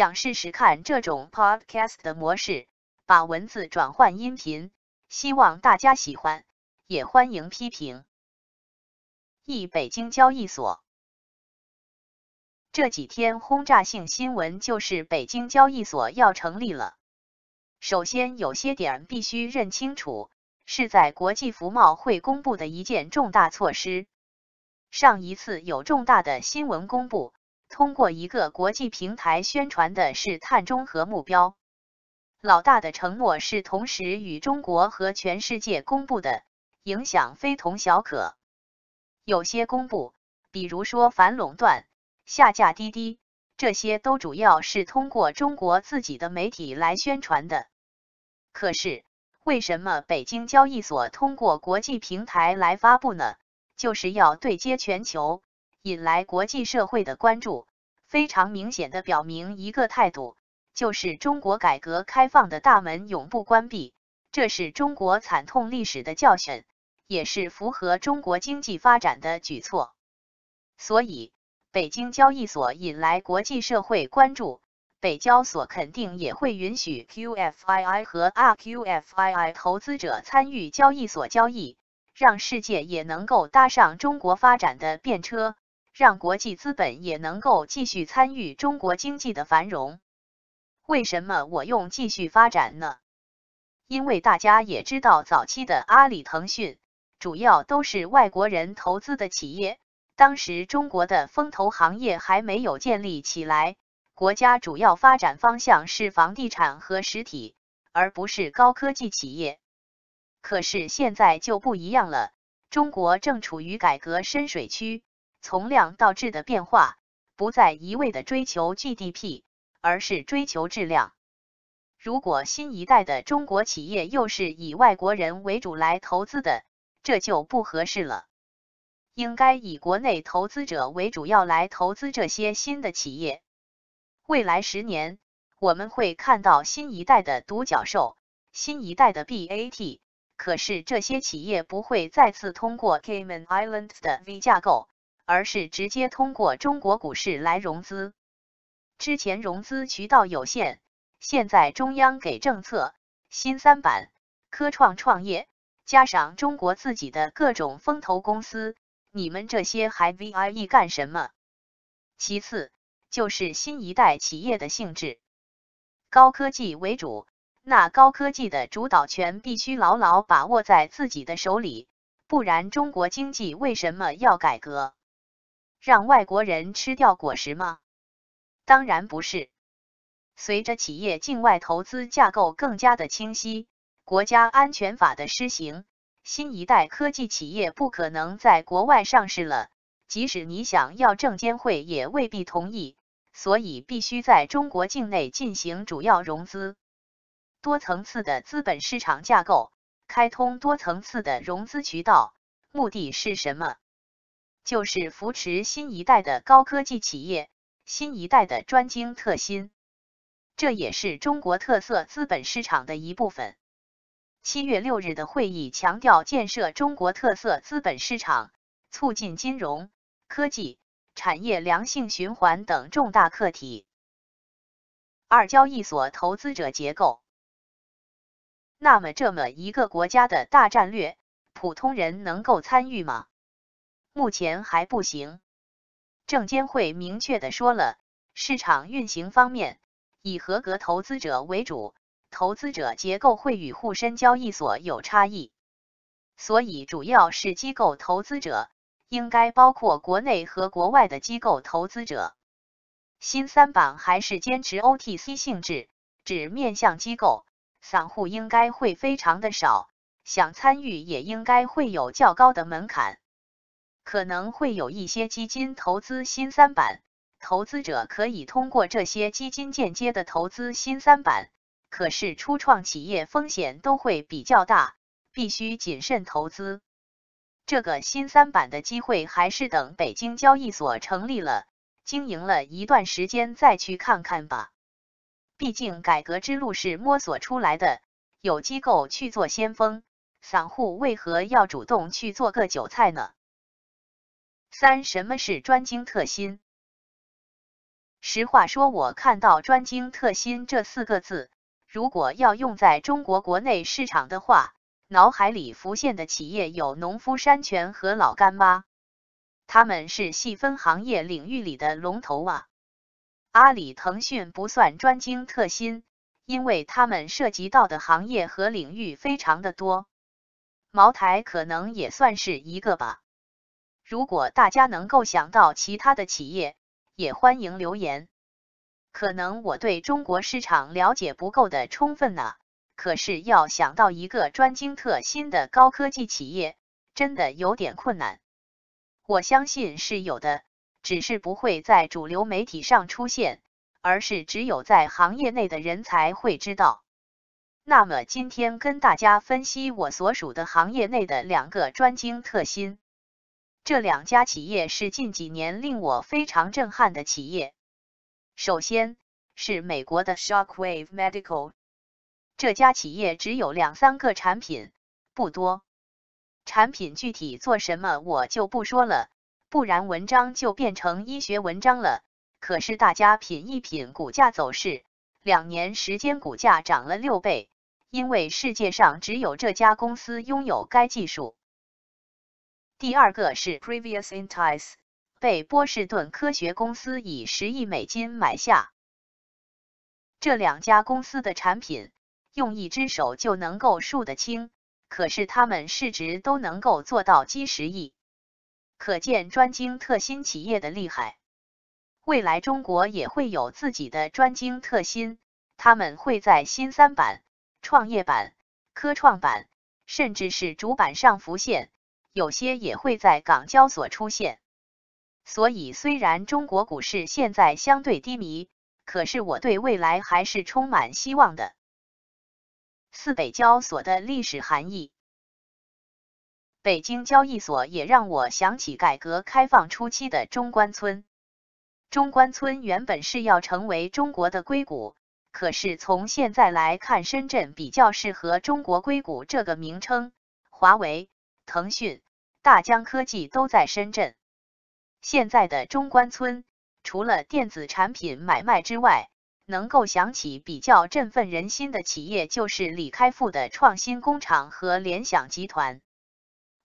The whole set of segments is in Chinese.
想试试看这种 podcast 的模式，把文字转换音频，希望大家喜欢，也欢迎批评。一北京交易所这几天轰炸性新闻就是北京交易所要成立了。首先有些点必须认清楚，是在国际服贸会公布的一件重大措施。上一次有重大的新闻公布。通过一个国际平台宣传的是碳中和目标，老大的承诺是同时与中国和全世界公布的，影响非同小可。有些公布，比如说反垄断、下架滴滴，这些都主要是通过中国自己的媒体来宣传的。可是，为什么北京交易所通过国际平台来发布呢？就是要对接全球。引来国际社会的关注，非常明显的表明一个态度，就是中国改革开放的大门永不关闭。这是中国惨痛历史的教训，也是符合中国经济发展的举措。所以，北京交易所引来国际社会关注，北交所肯定也会允许 QFII 和 RQFII 投资者参与交易所交易，让世界也能够搭上中国发展的便车。让国际资本也能够继续参与中国经济的繁荣。为什么我用继续发展呢？因为大家也知道，早期的阿里、腾讯主要都是外国人投资的企业。当时中国的风投行业还没有建立起来，国家主要发展方向是房地产和实体，而不是高科技企业。可是现在就不一样了，中国正处于改革深水区。从量到质的变化，不再一味的追求 GDP，而是追求质量。如果新一代的中国企业又是以外国人为主来投资的，这就不合适了。应该以国内投资者为主要来投资这些新的企业。未来十年，我们会看到新一代的独角兽，新一代的 BAT。可是这些企业不会再次通过 Cayman Islands 的 V 架构。而是直接通过中国股市来融资。之前融资渠道有限，现在中央给政策，新三板、科创创业，加上中国自己的各种风投公司，你们这些还 VIE 干什么？其次就是新一代企业的性质，高科技为主，那高科技的主导权必须牢牢把握在自己的手里，不然中国经济为什么要改革？让外国人吃掉果实吗？当然不是。随着企业境外投资架构更加的清晰，国家安全法的施行，新一代科技企业不可能在国外上市了。即使你想要证监会也未必同意，所以必须在中国境内进行主要融资。多层次的资本市场架构，开通多层次的融资渠道，目的是什么？就是扶持新一代的高科技企业，新一代的专精特新，这也是中国特色资本市场的一部分。七月六日的会议强调建设中国特色资本市场，促进金融科技产业良性循环等重大课题。二、交易所投资者结构。那么，这么一个国家的大战略，普通人能够参与吗？目前还不行。证监会明确的说了，市场运行方面以合格投资者为主，投资者结构会与沪深交易所有差异，所以主要是机构投资者，应该包括国内和国外的机构投资者。新三板还是坚持 OTC 性质，只面向机构，散户应该会非常的少，想参与也应该会有较高的门槛。可能会有一些基金投资新三板，投资者可以通过这些基金间接的投资新三板，可是初创企业风险都会比较大，必须谨慎投资。这个新三板的机会还是等北京交易所成立了，经营了一段时间再去看看吧。毕竟改革之路是摸索出来的，有机构去做先锋，散户为何要主动去做个韭菜呢？三、什么是专精特新？实话说，我看到“专精特新”这四个字，如果要用在中国国内市场的话，脑海里浮现的企业有农夫山泉和老干妈，他们是细分行业领域里的龙头啊。阿里、腾讯不算专精特新，因为他们涉及到的行业和领域非常的多。茅台可能也算是一个吧。如果大家能够想到其他的企业，也欢迎留言。可能我对中国市场了解不够的充分呢。可是要想到一个专精特新的高科技企业，真的有点困难。我相信是有的，只是不会在主流媒体上出现，而是只有在行业内的人才会知道。那么今天跟大家分析我所属的行业内的两个专精特新，这两家企业是近几年令我非常震撼的企业。首先是美国的 Shockwave Medical。这家企业只有两三个产品，不多。产品具体做什么我就不说了，不然文章就变成医学文章了。可是大家品一品股价走势，两年时间股价涨了六倍，因为世界上只有这家公司拥有该技术。第二个是 Previous Intice，被波士顿科学公司以十亿美金买下。这两家公司的产品。用一只手就能够数得清，可是他们市值都能够做到几十亿，可见专精特新企业的厉害。未来中国也会有自己的专精特新，他们会在新三板、创业板、科创板，甚至是主板上浮现，有些也会在港交所出现。所以，虽然中国股市现在相对低迷，可是我对未来还是充满希望的。四北交所的历史含义。北京交易所也让我想起改革开放初期的中关村。中关村原本是要成为中国的硅谷，可是从现在来看，深圳比较适合中国硅谷这个名称。华为、腾讯、大疆科技都在深圳。现在的中关村，除了电子产品买卖之外，能够想起比较振奋人心的企业，就是李开复的创新工厂和联想集团。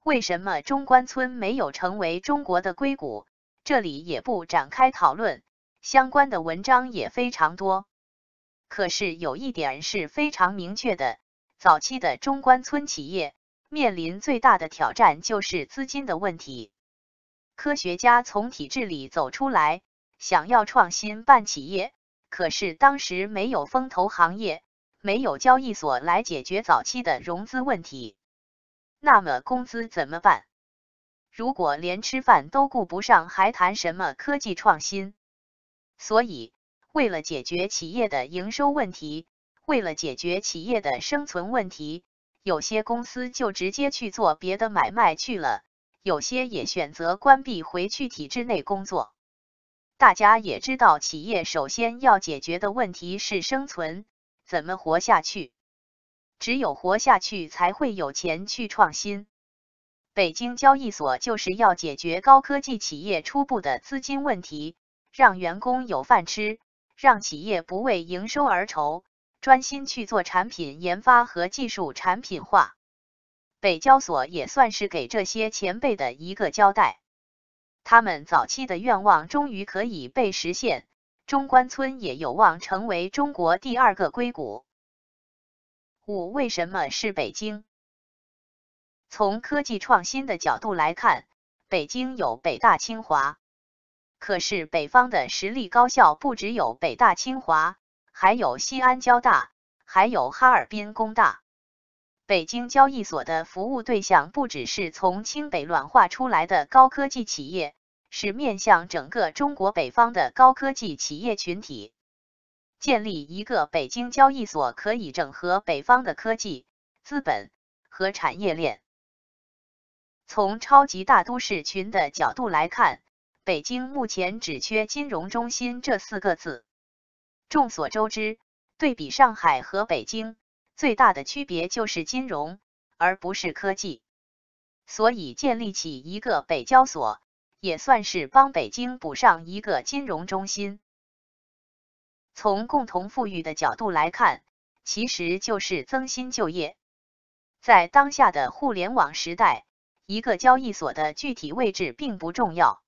为什么中关村没有成为中国的硅谷？这里也不展开讨论，相关的文章也非常多。可是有一点是非常明确的：早期的中关村企业面临最大的挑战就是资金的问题。科学家从体制里走出来，想要创新办企业。可是当时没有风投行业，没有交易所来解决早期的融资问题，那么工资怎么办？如果连吃饭都顾不上，还谈什么科技创新？所以，为了解决企业的营收问题，为了解决企业的生存问题，有些公司就直接去做别的买卖去了，有些也选择关闭，回去体制内工作。大家也知道，企业首先要解决的问题是生存，怎么活下去？只有活下去，才会有钱去创新。北京交易所就是要解决高科技企业初步的资金问题，让员工有饭吃，让企业不为营收而愁，专心去做产品研发和技术产品化。北交所也算是给这些前辈的一个交代。他们早期的愿望终于可以被实现，中关村也有望成为中国第二个硅谷。五为什么是北京？从科技创新的角度来看，北京有北大清华，可是北方的实力高校不只有北大清华，还有西安交大，还有哈尔滨工大。北京交易所的服务对象不只是从清北卵化出来的高科技企业，是面向整个中国北方的高科技企业群体。建立一个北京交易所，可以整合北方的科技、资本和产业链。从超级大都市群的角度来看，北京目前只缺金融中心这四个字。众所周知，对比上海和北京。最大的区别就是金融，而不是科技。所以建立起一个北交所，也算是帮北京补上一个金融中心。从共同富裕的角度来看，其实就是增薪就业。在当下的互联网时代，一个交易所的具体位置并不重要，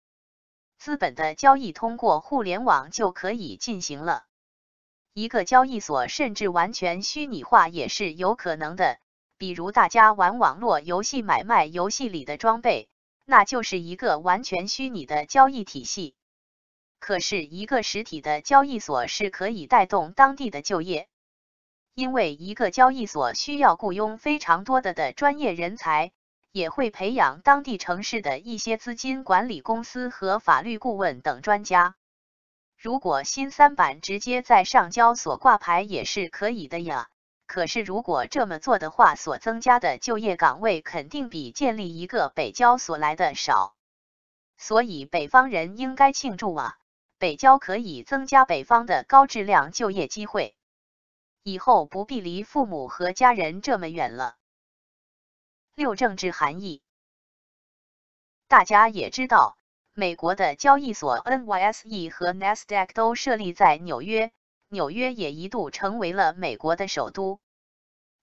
资本的交易通过互联网就可以进行了。一个交易所甚至完全虚拟化也是有可能的，比如大家玩网络游戏买卖游戏里的装备，那就是一个完全虚拟的交易体系。可是，一个实体的交易所是可以带动当地的就业，因为一个交易所需要雇佣非常多的的专业人才，也会培养当地城市的一些资金管理公司和法律顾问等专家。如果新三板直接在上交所挂牌也是可以的呀。可是，如果这么做的话，所增加的就业岗位肯定比建立一个北交所来的少。所以，北方人应该庆祝啊！北交可以增加北方的高质量就业机会，以后不必离父母和家人这么远了。六政治含义，大家也知道，美国的交易所 NYSE 和 Nasdaq 都设立在纽约，纽约也一度成为了美国的首都。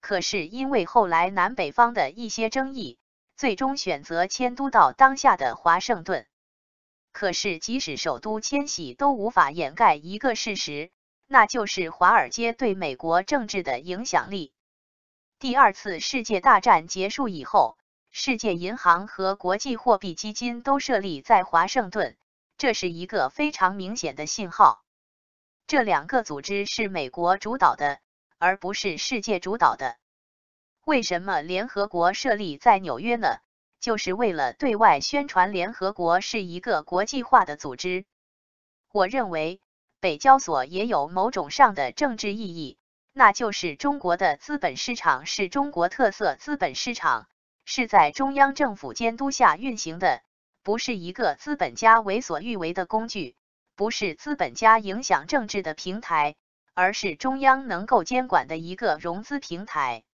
可是因为后来南北方的一些争议，最终选择迁都到当下的华盛顿。可是，即使首都迁徙都无法掩盖一个事实，那就是华尔街对美国政治的影响力。第二次世界大战结束以后，世界银行和国际货币基金都设立在华盛顿，这是一个非常明显的信号。这两个组织是美国主导的，而不是世界主导的。为什么联合国设立在纽约呢？就是为了对外宣传联合国是一个国际化的组织。我认为北交所也有某种上的政治意义，那就是中国的资本市场是中国特色资本市场，是在中央政府监督下运行的，不是一个资本家为所欲为的工具，不是资本家影响政治的平台，而是中央能够监管的一个融资平台。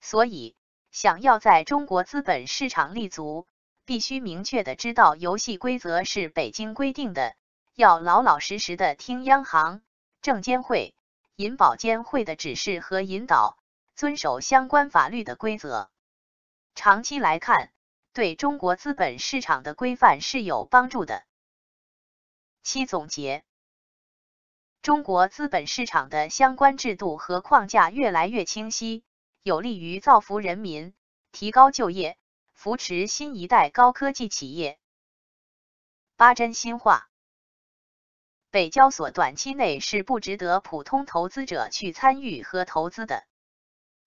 所以。想要在中国资本市场立足，必须明确的知道游戏规则是北京规定的，要老老实实的听央行、证监会、银保监会的指示和引导，遵守相关法律的规则。长期来看，对中国资本市场的规范是有帮助的。七总结：中国资本市场的相关制度和框架越来越清晰。有利于造福人民、提高就业、扶持新一代高科技企业。八真心话：北交所短期内是不值得普通投资者去参与和投资的。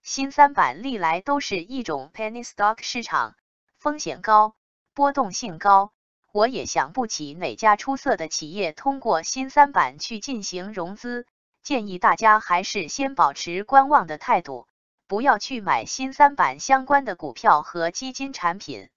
新三板历来都是一种 penny stock 市场，风险高，波动性高。我也想不起哪家出色的企业通过新三板去进行融资。建议大家还是先保持观望的态度。不要去买新三板相关的股票和基金产品。